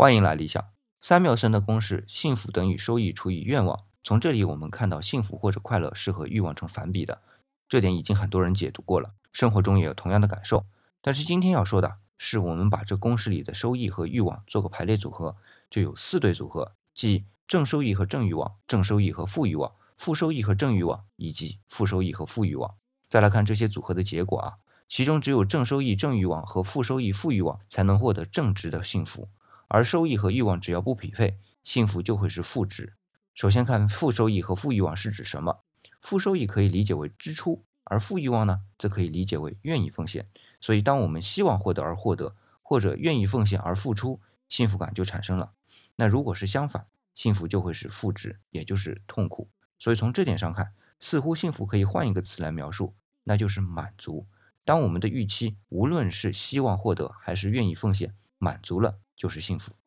欢迎来理想。三缪森的公式：幸福等于收益除以愿望。从这里我们看到，幸福或者快乐是和欲望成反比的，这点已经很多人解读过了，生活中也有同样的感受。但是今天要说的是，我们把这公式里的收益和欲望做个排列组合，就有四对组合，即正收益和正欲望、正收益和负欲望、负收益和正欲望以及负收益和负欲望。再来看这些组合的结果啊，其中只有正收益、正欲望和负收益、负欲望才能获得正值的幸福。而收益和欲望只要不匹配，幸福就会是负值。首先看负收益和负欲望是指什么？负收益可以理解为支出，而负欲望呢，则可以理解为愿意奉献。所以，当我们希望获得而获得，或者愿意奉献而付出，幸福感就产生了。那如果是相反，幸福就会是负值，也就是痛苦。所以从这点上看，似乎幸福可以换一个词来描述，那就是满足。当我们的预期无论是希望获得还是愿意奉献，满足了。就是幸福。